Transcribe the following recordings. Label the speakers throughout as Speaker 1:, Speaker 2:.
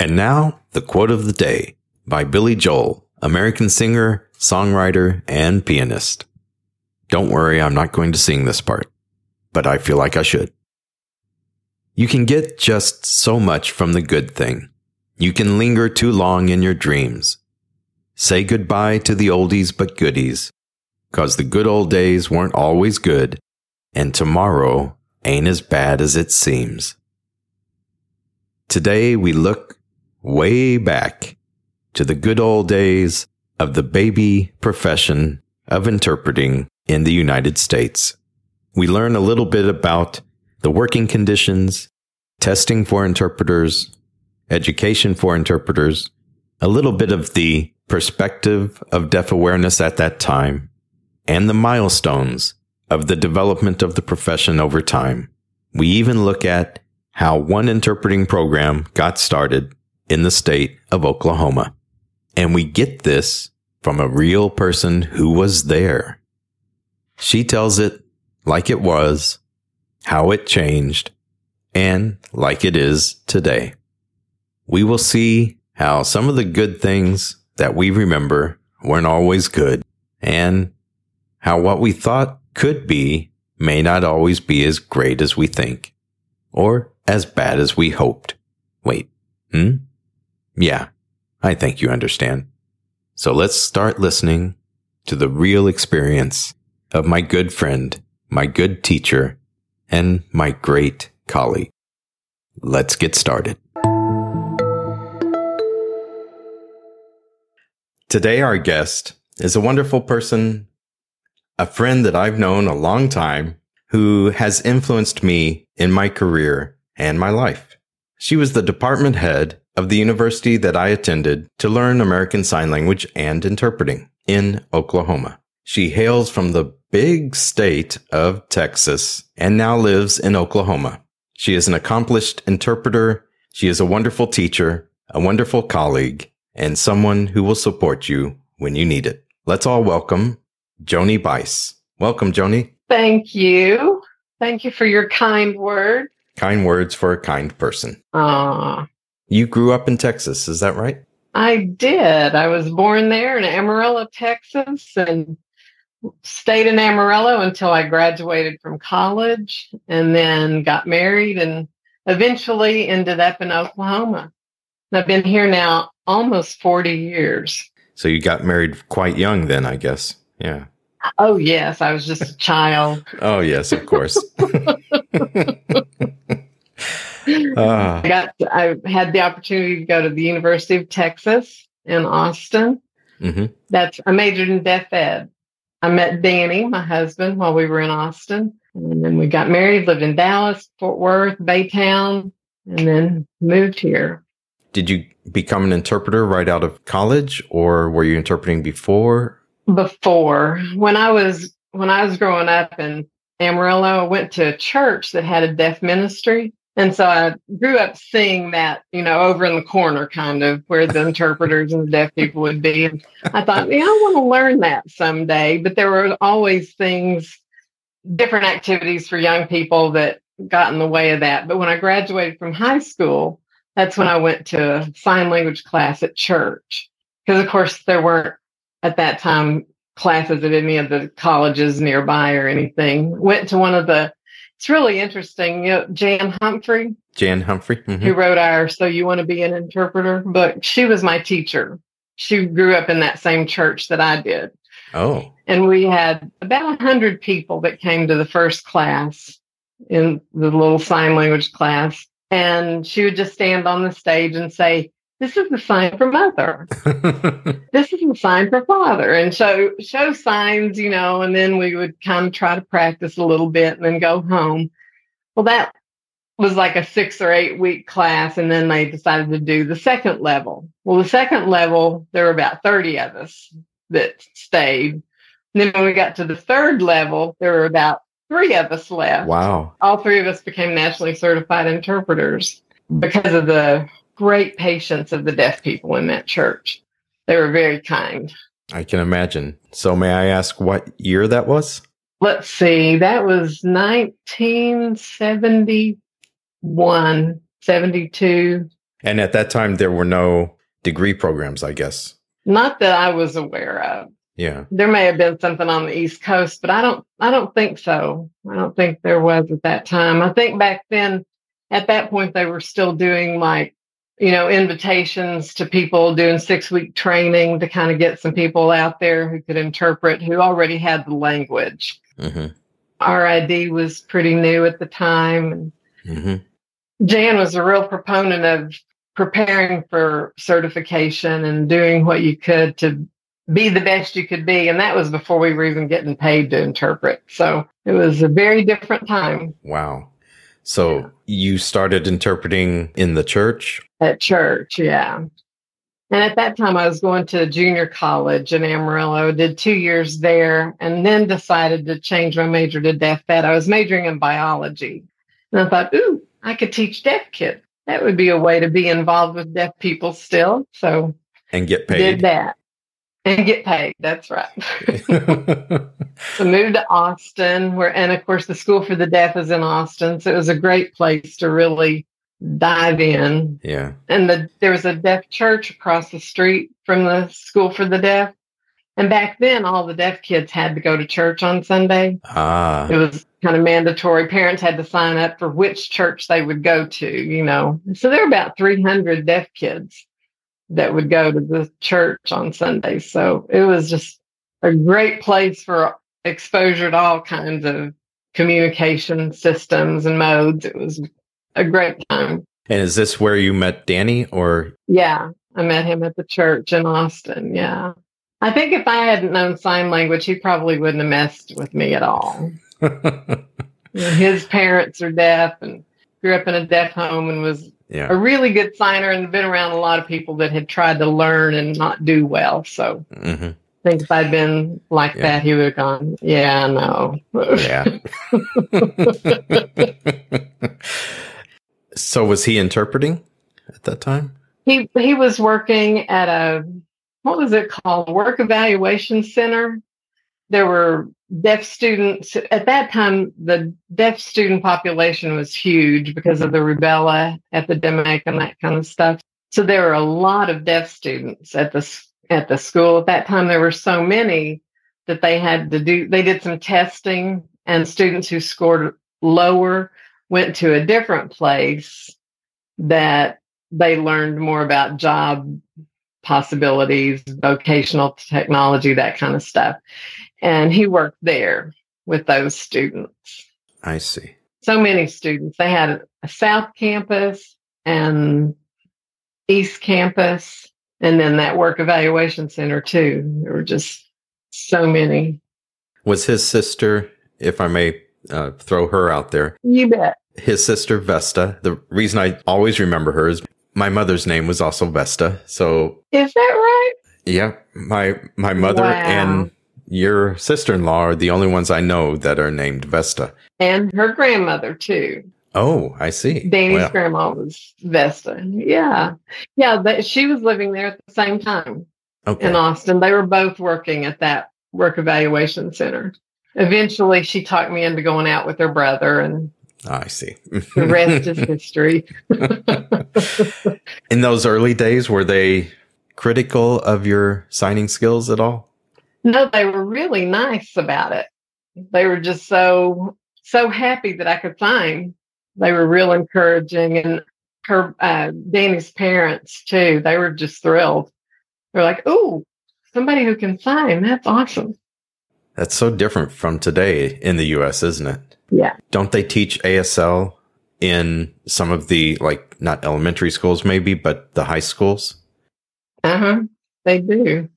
Speaker 1: And now, the quote of the day by Billy Joel, American singer, songwriter, and pianist. Don't worry, I'm not going to sing this part, but I feel like I should. You can get just so much from the good thing. You can linger too long in your dreams. Say goodbye to the oldies but goodies, cause the good old days weren't always good, and tomorrow ain't as bad as it seems. Today we look way back to the good old days of the baby profession of interpreting in the United States. We learn a little bit about the working conditions, testing for interpreters, education for interpreters, a little bit of the perspective of deaf awareness at that time, and the milestones of the development of the profession over time. We even look at how one interpreting program got started in the state of Oklahoma. And we get this from a real person who was there. She tells it like it was, how it changed, and like it is today. We will see how some of the good things that we remember weren't always good, and how what we thought could be may not always be as great as we think, or as bad as we hoped. Wait, hmm? Yeah, I think you understand. So let's start listening to the real experience of my good friend, my good teacher, and my great colleague. Let's get started. Today, our guest is a wonderful person, a friend that I've known a long time who has influenced me in my career and my life. She was the department head of the university that I attended to learn American Sign Language and interpreting in Oklahoma. She hails from the big state of Texas and now lives in Oklahoma. She is an accomplished interpreter. She is a wonderful teacher, a wonderful colleague, and someone who will support you when you need it. Let's all welcome Joni Bice. Welcome, Joni.
Speaker 2: Thank you. Thank you for your kind word.
Speaker 1: Kind words for a kind person.
Speaker 2: Ah,
Speaker 1: You grew up in Texas, is that right?
Speaker 2: I did. I was born there in Amarillo, Texas, and stayed in Amarillo until I graduated from college and then got married and eventually ended up in Oklahoma. And I've been here now almost 40 years.
Speaker 1: So you got married quite young then, I guess. Yeah.
Speaker 2: Oh, yes. I was just a child.
Speaker 1: Oh, yes, of course. Ah,
Speaker 2: I got, I had the opportunity to go to the University of Texas in Austin.
Speaker 1: mhm.
Speaker 2: That's I majored in deaf ed. I met Danny, my husband, while we were in Austin. And then we got married, lived in Dallas, Fort Worth, Baytown, and then moved here.
Speaker 1: Did you become an interpreter right out of college or were you interpreting before?
Speaker 2: Before when I was when I was growing up in Amarillo, I went to a church that had a deaf ministry. And so I grew up seeing that, you know, over in the corner kind of where the interpreters and the deaf people would be. And I thought, yeah, I want to learn that someday. But there were always things, different activities for young people that got in the way of that. But when I graduated from high school, that's when I went to a sign language class at church. Because, of course, there weren't at that time classes at any of the colleges nearby or anything. Went to one of the, it's really interesting. You know, Jan Humphrey,
Speaker 1: Jan Humphrey? Mhm.
Speaker 2: who wrote our So You Want to Be an Interpreter but she was my teacher. She grew up in that same church that I did.
Speaker 1: Oh,
Speaker 2: And we had about a hundred people that came to the first class in the little sign language class. And she would just stand on the stage and say, this is the sign for mother. This is the sign for father. And show show signs, you know, and then we would kind of try to practice a little bit and then go home. Well, that was like a six or eight week class, and then they decided to do the second level. Well, the second level, there were about 30 of us that stayed. And then when we got to the third level, there were about three of us left.
Speaker 1: Wow.
Speaker 2: All three of us became nationally certified interpreters because of the great patience of the deaf people in that church. They were very kind.
Speaker 1: I can imagine. So, may I ask what year that was?
Speaker 2: Let's see, that was 1971, 72.
Speaker 1: And at that time, there were no degree programs, I guess.
Speaker 2: Not that I was aware of.
Speaker 1: Yeah.
Speaker 2: There may have been something on the East Coast, but I don't I don't think so. I don't think there was at that time. I think back then at that point they were still doing like you know invitations to people doing 6 week training to kind of get some people out there who could interpret who already had the language.
Speaker 1: Mm-hmm.
Speaker 2: RID was pretty new at the time.
Speaker 1: Mm-hmm.
Speaker 2: Jan was a real proponent of preparing for certification and doing what you could to be the best you could be. And that was before we were even getting paid to interpret. So it was a very different time.
Speaker 1: Wow. So you started interpreting in the church?
Speaker 2: At church, yeah. And at that time, I was going to junior college in Amarillo, did two years there, and then decided to change my major to deaf ed. I was majoring in biology. And I thought, ooh, I could teach deaf kids. That would be a way to be involved with deaf people still. So,
Speaker 1: and get paid.
Speaker 2: Did that and get paid. That's right. so moved to Austin, where and of course the School for the Deaf is in Austin, so it was a great place to really dive in.
Speaker 1: Yeah.
Speaker 2: And the there was a deaf church across the street from the School for the Deaf. And back then, all the deaf kids had to go to church on Sunday.
Speaker 1: Ah.
Speaker 2: It was kind of mandatory. Parents had to sign up for which church they would go to, you know. So there were about 300 deaf kids that would go to the church on Sundays. So it was just a great place for exposure to all kinds of communication systems and modes. It was a great time.
Speaker 1: And is this where you met Danny or?
Speaker 2: Yeah, I met him at the church in Austin. Yeah. I think if I hadn't known sign language, he probably wouldn't have messed with me at all. His parents are deaf and grew up in a deaf home and was
Speaker 1: yeah.
Speaker 2: a really good signer and been around a lot of people that had tried to learn and not do well. So
Speaker 1: mm-hmm.
Speaker 2: I think if I'd been like yeah. that, he would have gone, Yeah, no.
Speaker 1: yeah. so was he interpreting at that time?
Speaker 2: He he was working at a what was it called? Work evaluation center. There were deaf students. At that time the deaf student population was huge because of the rubella epidemic and that kind of stuff. So there were a lot of deaf students at the at the school. At that time there were so many that they had to do they did some testing and students who scored lower went to a different place that they learned more about job possibilities vocational technology that kind of stuff and he worked there with those students.
Speaker 1: I see.
Speaker 2: So many students. They had a South Campus and East Campus, and then that work evaluation center too. There were just so many.
Speaker 1: Was his sister, if I may uh, throw her out there?
Speaker 2: You bet.
Speaker 1: His sister Vesta. The reason I always remember her is my mother's name was also Vesta. So
Speaker 2: is that right?
Speaker 1: Yeah, my my mother wow. and your sister in law are the only ones I know that are named Vesta.
Speaker 2: And her grandmother, too.
Speaker 1: Oh, I see.
Speaker 2: Danny's well. grandma was Vesta. Yeah. Yeah. That, she was living there at the same time
Speaker 1: okay.
Speaker 2: in Austin. They were both working at that work evaluation center. Eventually, she talked me into going out with her brother, and ah,
Speaker 1: I see.
Speaker 2: the rest is history.
Speaker 1: in those early days, were they critical of your signing skills at all?
Speaker 2: No, they were really nice about it. They were just so so happy that I could sign. They were real encouraging, and her uh, Danny's parents too. They were just thrilled. They're like, "Oh, somebody who can sign. That's awesome."
Speaker 1: That's so different from today in the U.S., isn't it?
Speaker 2: Yeah.
Speaker 1: Don't they teach ASL in some of the like not elementary schools, maybe, but the high schools?
Speaker 2: Uh huh. They do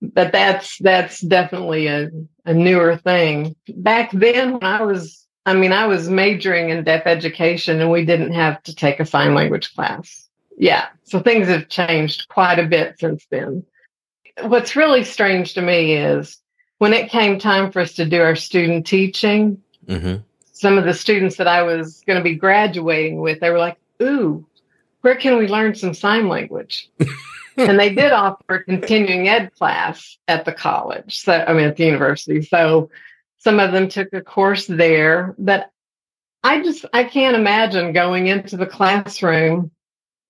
Speaker 2: but that's that's definitely a, a newer thing. Back then, when I was I mean, I was majoring in deaf education and we didn't have to take a sign language class. Yeah. So things have changed quite a bit since then. What's really strange to me is when it came time for us to do our student teaching,
Speaker 1: hmm
Speaker 2: some of the students that I was going to be graduating with, they were like, Ooh, where can we learn some sign language? and they did offer a continuing ed class at the college. So, I mean, at the university. So some of them took a course there, but I just, I can't imagine going into the classroom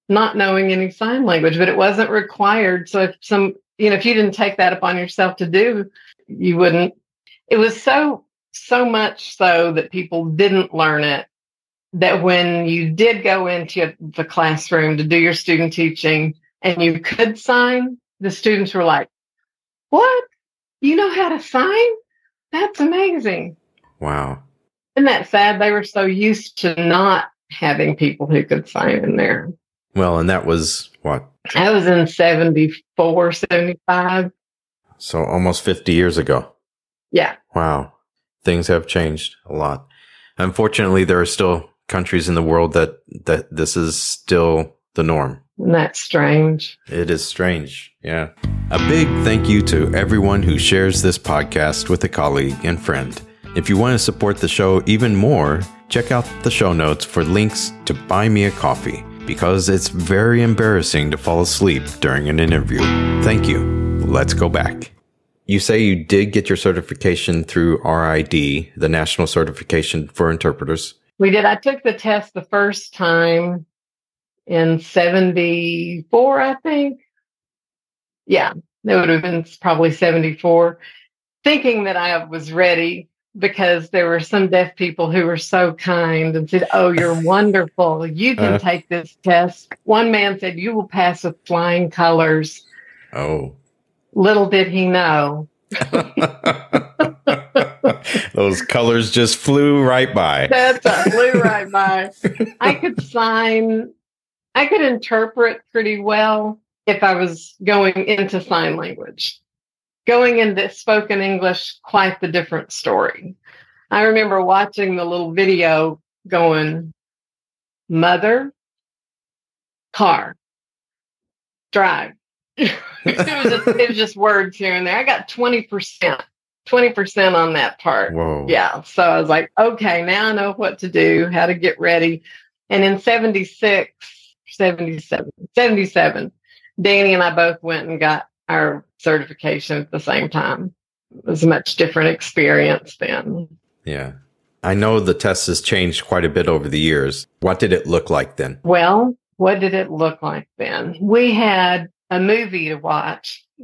Speaker 2: not knowing any sign language, but it wasn't required. So if some, you know, if you didn't take that upon yourself to do, you wouldn't. It was so, so much so that people didn't learn it that when you did go into the classroom to do your student teaching and you could sign, the students were like, What? You know how to sign? That's amazing.
Speaker 1: Wow.
Speaker 2: Isn't that sad? They were so used to not having people who could sign in there.
Speaker 1: Well, and that was what?
Speaker 2: I was in 74, 75.
Speaker 1: So almost 50 years ago.
Speaker 2: Yeah.
Speaker 1: Wow. Things have changed a lot. Unfortunately, there are still countries in the world that, that this is still the norm.
Speaker 2: Isn't that strange?
Speaker 1: It is strange. Yeah. A big thank you to everyone who shares this podcast with a colleague and friend. If you want to support the show even more, check out the show notes for links to buy me a coffee because it's very embarrassing to fall asleep during an interview. Thank you. Let's go back. You say you did get your certification through RID, the National Certification for Interpreters.
Speaker 2: We did. I took the test the first time in 74, I think. Yeah, it would have been probably 74, thinking that I was ready because there were some deaf people who were so kind and said, Oh, you're wonderful. You can
Speaker 1: Uh.
Speaker 2: take this test. One man said, You will pass with flying colors.
Speaker 1: Oh.
Speaker 2: Little did he know.
Speaker 1: Those colors just flew right by.
Speaker 2: That's flew right by. I could sign, I could interpret pretty well if I was going into sign language. Going into spoken English, quite the different story. I remember watching the little video going, mother, car, drive. it, was just, it was just words here and there. I got 20%, 20% on that part.
Speaker 1: Whoa.
Speaker 2: Yeah. So I was like, okay, now I know what to do, how to get ready. And in 76, 77, 77, Danny and I both went and got our certification at the same time. It was a much different experience then.
Speaker 1: Yeah. I know the test has changed quite a bit over the years. What did it look like then?
Speaker 2: Well, what did it look like then? We had a movie to watch.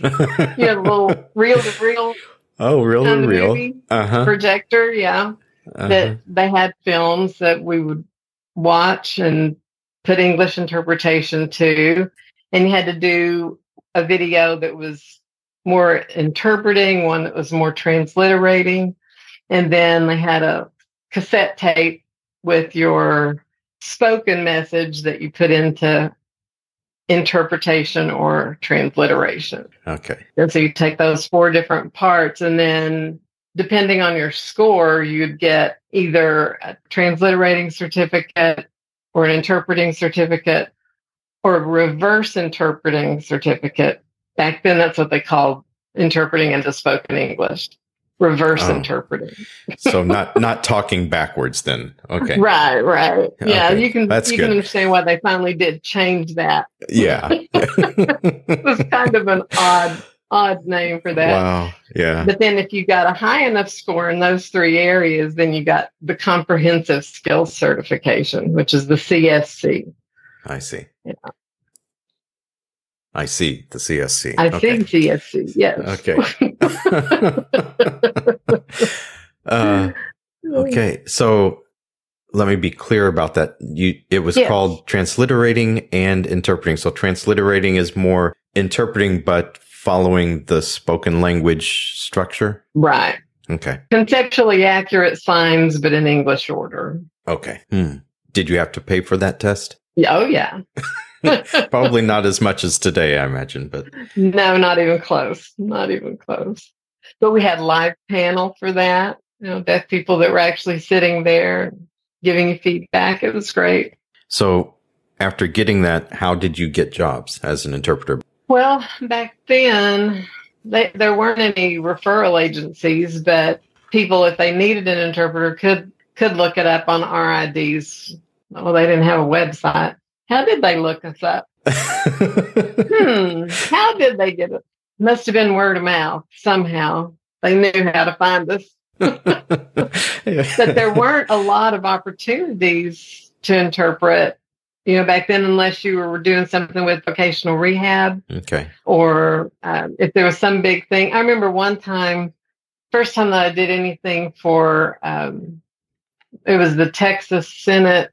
Speaker 2: You had a little reel to reel
Speaker 1: oh, real
Speaker 2: on
Speaker 1: to
Speaker 2: the
Speaker 1: real. Uh huh.
Speaker 2: projector. Yeah.
Speaker 1: Uh-huh.
Speaker 2: that they had films that we would watch and put English interpretation to. And you had to do a video that was more interpreting, one that was more transliterating. And then they had a cassette tape with your spoken message that you put into interpretation or transliteration.
Speaker 1: Okay.
Speaker 2: And so you take those four different parts, and then depending on your score, you'd get either a transliterating certificate or an interpreting certificate or a reverse interpreting certificate. Back then, that's what they called interpreting into spoken English. Reverse
Speaker 1: Oh.
Speaker 2: interpreting.
Speaker 1: So not not talking backwards then. Okay.
Speaker 2: Right, right. Yeah,
Speaker 1: Okay,
Speaker 2: you can
Speaker 1: that's
Speaker 2: you
Speaker 1: good.
Speaker 2: can understand why they finally did change that.
Speaker 1: Yeah.
Speaker 2: It was kind of an odd odd name for that.
Speaker 1: wow. Yeah.
Speaker 2: But then if you got a high enough score in those three areas, then you got the comprehensive skills certification, which is the CSC.
Speaker 1: I see.
Speaker 2: Yeah.
Speaker 1: I see the CSC.
Speaker 2: I
Speaker 1: okay.
Speaker 2: think CSC, yes.
Speaker 1: Okay. uh, okay. So let me be clear about that. You, it was
Speaker 2: Yes.
Speaker 1: called transliterating and interpreting. So transliterating is more interpreting, but following the spoken language structure.
Speaker 2: Right.
Speaker 1: Okay.
Speaker 2: Conceptually accurate signs, but in English order.
Speaker 1: Okay. Hmm. Did you have to pay for that test?
Speaker 2: Oh, yeah.
Speaker 1: Probably not as much as today, I imagine, but
Speaker 2: No, not even close. Not even close. But we had live panel for that. you know, deaf people that were actually sitting there giving you feedback. It was great.
Speaker 1: So, after getting that, how did you get jobs as an interpreter?
Speaker 2: Well, back then, they, there weren't any referral agencies, but people, if they needed an interpreter, could could look it up on RIDs. Well, they didn't have a website. How did they look us up? hmm, how did they get it? Must have been word of mouth somehow. They knew how to find us. but there weren't a lot of opportunities to interpret, you know, back then, unless you were doing something with vocational rehab.
Speaker 1: Okay.
Speaker 2: Or um, if there was some big thing. I remember one time, first time that I did anything for, um, it was the Texas Senate,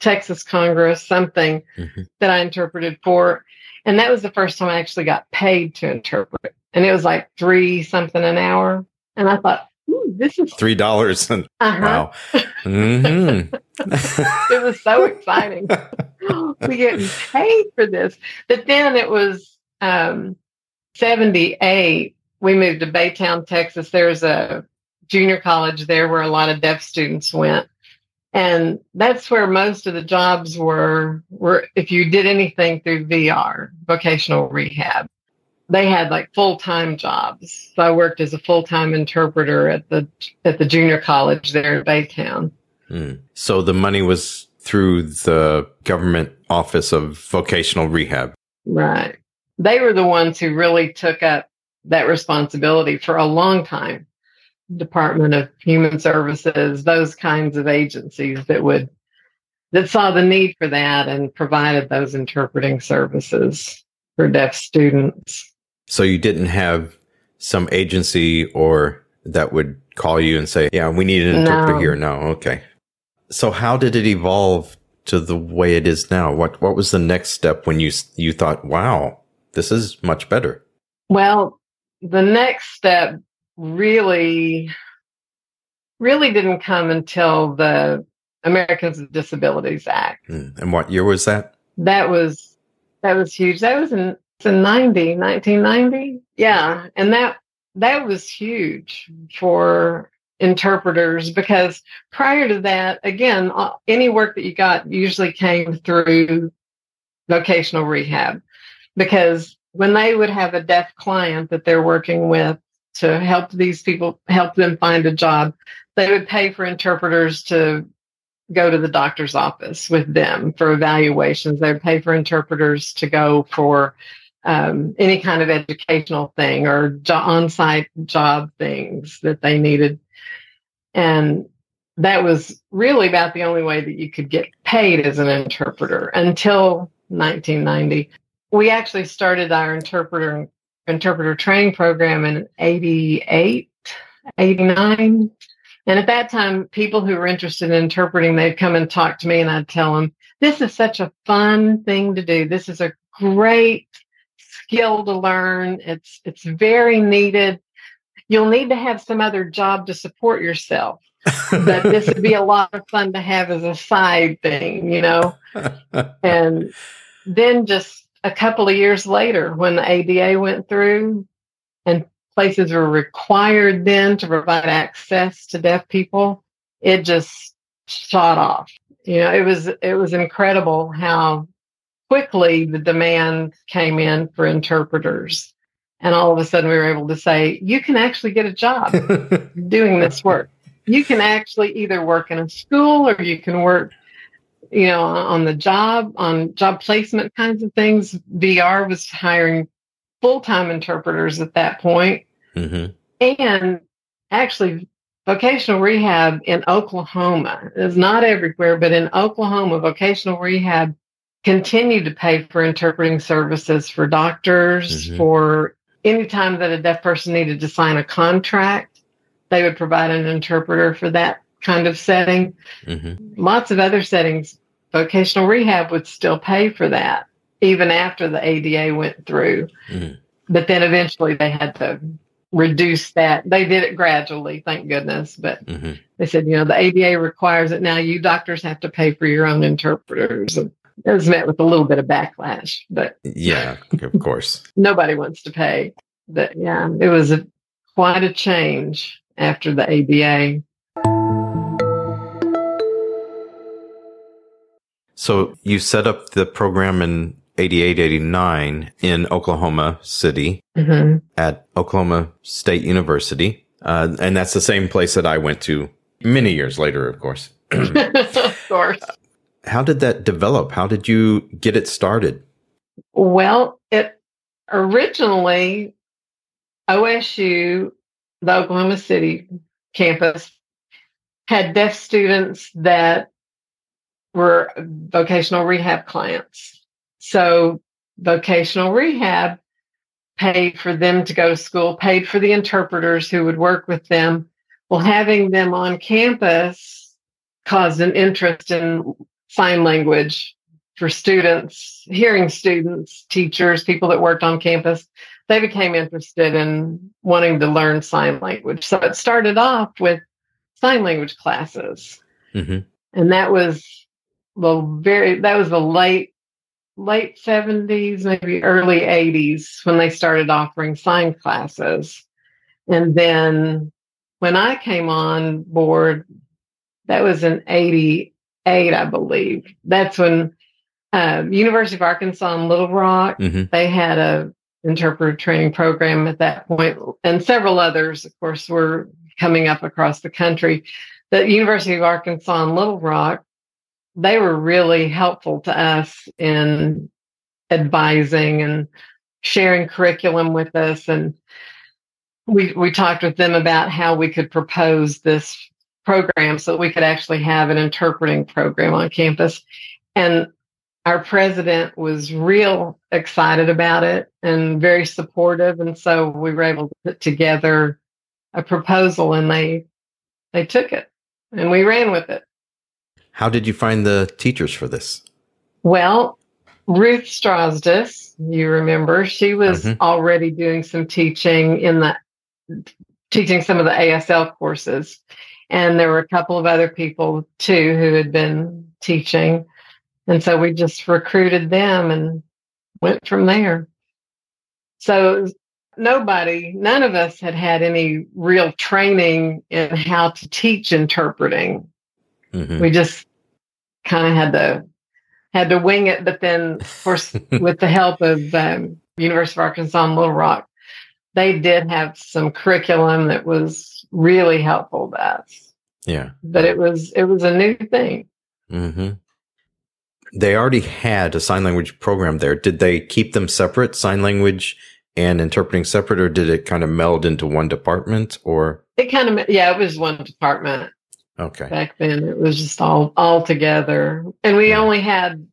Speaker 2: Texas Congress, something mm-hmm. that I interpreted for. And that was the first time I actually got paid to interpret. And it was like three something an hour. And I thought, this is
Speaker 1: three dollars. Uh-huh. Wow. Mm-hmm.
Speaker 2: it was so exciting. we getting paid for this. But then it was um, 78. We moved to Baytown, Texas. There's a junior college there where a lot of deaf students went. And that's where most of the jobs were, were if you did anything through VR, vocational rehab they had like full-time jobs. So I worked as a full-time interpreter at the at the junior college there in Baytown.
Speaker 1: Mm. So the money was through the government office of vocational rehab.
Speaker 2: Right. They were the ones who really took up that responsibility for a long time. Department of Human Services, those kinds of agencies that would that saw the need for that and provided those interpreting services for deaf students.
Speaker 1: So you didn't have some agency or that would call you and say, "Yeah, we need an interpreter no. here." No, okay. So how did it evolve to the way it is now? What what was the next step when you you thought, "Wow, this is much better"?
Speaker 2: Well, the next step really really didn't come until the Americans with Disabilities Act.
Speaker 1: Hmm. And what year was that?
Speaker 2: That was that was huge. That was in 90, 1990. Yeah. And that, that was huge for interpreters because prior to that, again, any work that you got usually came through vocational rehab because when they would have a deaf client that they're working with to help these people help them find a job, they would pay for interpreters to go to the doctor's office with them for evaluations. They would pay for interpreters to go for um, any kind of educational thing or jo- on-site job things that they needed. And that was really about the only way that you could get paid as an interpreter until 1990. We actually started our interpreter interpreter training program in 88, 89. And at that time, people who were interested in interpreting, they'd come and talk to me and I'd tell them, this is such a fun thing to do. This is a great skill to learn. It's it's very needed. You'll need to have some other job to support yourself. but this would be a lot of fun to have as a side thing, you know. and then just a couple of years later, when the ADA went through and places were required then to provide access to deaf people, it just shot off. You know, it was it was incredible how quickly the demand came in for interpreters. And all of a sudden we were able to say, you can actually get a job doing this work. You can actually either work in a school or you can work, you know, on the job, on job placement kinds of things. VR was hiring full-time interpreters at that point. Mm-hmm. And actually vocational rehab in Oklahoma is not everywhere, but in Oklahoma, vocational rehab continue to pay for interpreting services for doctors, mm-hmm. for any time that a deaf person needed to sign a contract, they would provide an interpreter for that kind of setting. Mm-hmm. Lots of other settings, vocational rehab would still pay for that, even after the ADA went through. Mm-hmm. But then eventually they had to reduce that. They did it gradually, thank goodness. But mm-hmm. they said, you know, the ADA requires it now. You doctors have to pay for your own interpreters. And it was met with a little bit of backlash, but
Speaker 1: yeah, of course,
Speaker 2: nobody wants to pay. But yeah, it was a, quite a change. after the ADA.
Speaker 1: So you set up the program in 88, 89 in Oklahoma City mm-hmm. at Oklahoma State University. Uh, and that's the same place that I went to many years later, of course.
Speaker 2: of course.
Speaker 1: How did that develop? How did you get it started?
Speaker 2: Well, it originally OSU, the Oklahoma City campus, had deaf students that were vocational rehab clients. So vocational rehab paid for them to go to school, paid for the interpreters who would work with them. Well, having them on campus caused an interest in sign language for students, hearing students, teachers, people that worked on campus. They became interested in wanting to learn sign language. So it started off with sign language classes. Mm-hmm. And that was well, very, that was the late, late 70s, maybe early 80s when they started offering sign classes. And then when I came on board, that was in 88, I believe. That's when um, University of Arkansas in Little Rock, mm-hmm. they had a interpreter training program at that point, and several others, of course, were coming up across the country. The University of Arkansas in Little Rock they were really helpful to us in advising and sharing curriculum with us and we we talked with them about how we could propose this program so that we could actually have an interpreting program on campus and our president was real excited about it and very supportive and so we were able to put together a proposal and they they took it and we ran with it
Speaker 1: how did you find the teachers for this?
Speaker 2: Well, Ruth Strasdis, you remember, she was mm-hmm. already doing some teaching in the teaching some of the ASL courses. And there were a couple of other people too who had been teaching. And so we just recruited them and went from there. So nobody, none of us had had any real training in how to teach interpreting. Mm-hmm. We just kind of had to had to wing it, but then of course with the help of um, University of Arkansas Little Rock, they did have some curriculum that was really helpful to us.
Speaker 1: Yeah,
Speaker 2: but it was it was a new thing. Mm-hmm.
Speaker 1: They already had a sign language program there. Did they keep them separate, sign language and interpreting separate, or did it kind of meld into one department? Or
Speaker 2: it kind of yeah, it was one department.
Speaker 1: Okay.
Speaker 2: Back then it was just all all together. And we yeah. only had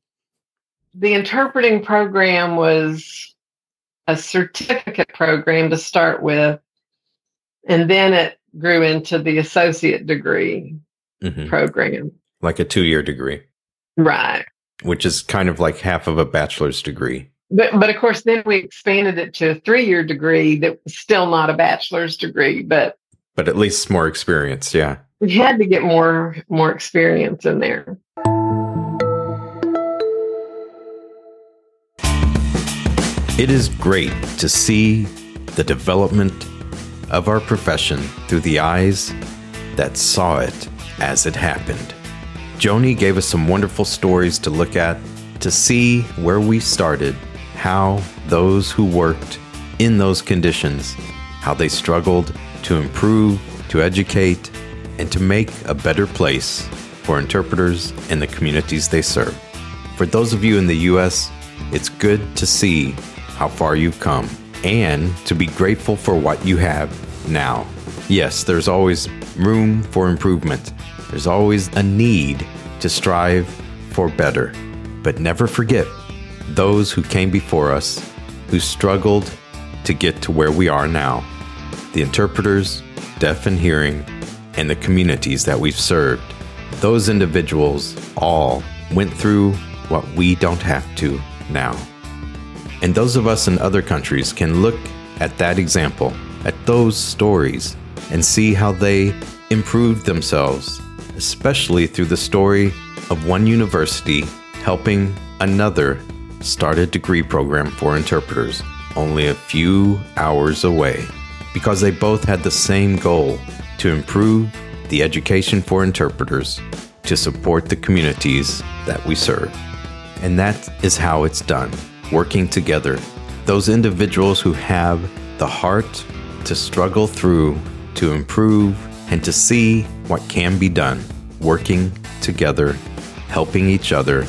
Speaker 2: the interpreting program was a certificate program to start with. And then it grew into the associate degree mm-hmm. program.
Speaker 1: Like a two year degree.
Speaker 2: Right.
Speaker 1: Which is kind of like half of a bachelor's degree.
Speaker 2: But but of course then we expanded it to a three year degree that was still not a bachelor's degree, but
Speaker 1: but at least more experience, yeah
Speaker 2: we had to get more more experience in there.
Speaker 1: It is great to see the development of our profession through the eyes that saw it as it happened. Joni gave us some wonderful stories to look at to see where we started, how those who worked in those conditions, how they struggled to improve, to educate, and to make a better place for interpreters and the communities they serve. For those of you in the U.S., it's good to see how far you've come and to be grateful for what you have now. Yes, there's always room for improvement, there's always a need to strive for better. But never forget those who came before us, who struggled to get to where we are now. The interpreters, deaf and hearing, and the communities that we've served. Those individuals all went through what we don't have to now. And those of us in other countries can look at that example, at those stories, and see how they improved themselves, especially through the story of one university helping another start a degree program for interpreters only a few hours away because they both had the same goal to improve the education for interpreters to support the communities that we serve. And that is how it's done, working together. Those individuals who have the heart to struggle through, to improve, and to see what can be done, working together, helping each other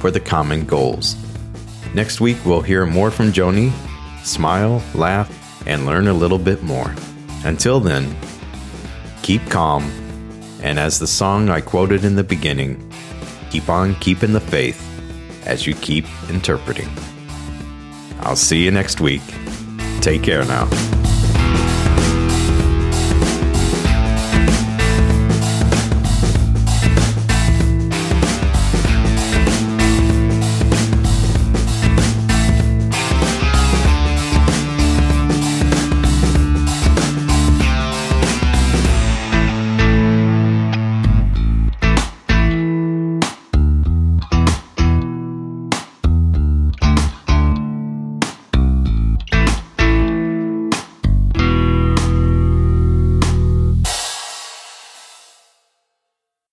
Speaker 1: for the common goals. Next week, we'll hear more from Joni, smile, laugh, and learn a little bit more. Until then, keep calm, and as the song I quoted in the beginning, keep on keeping the faith as you keep interpreting. I'll see you next week. Take care now.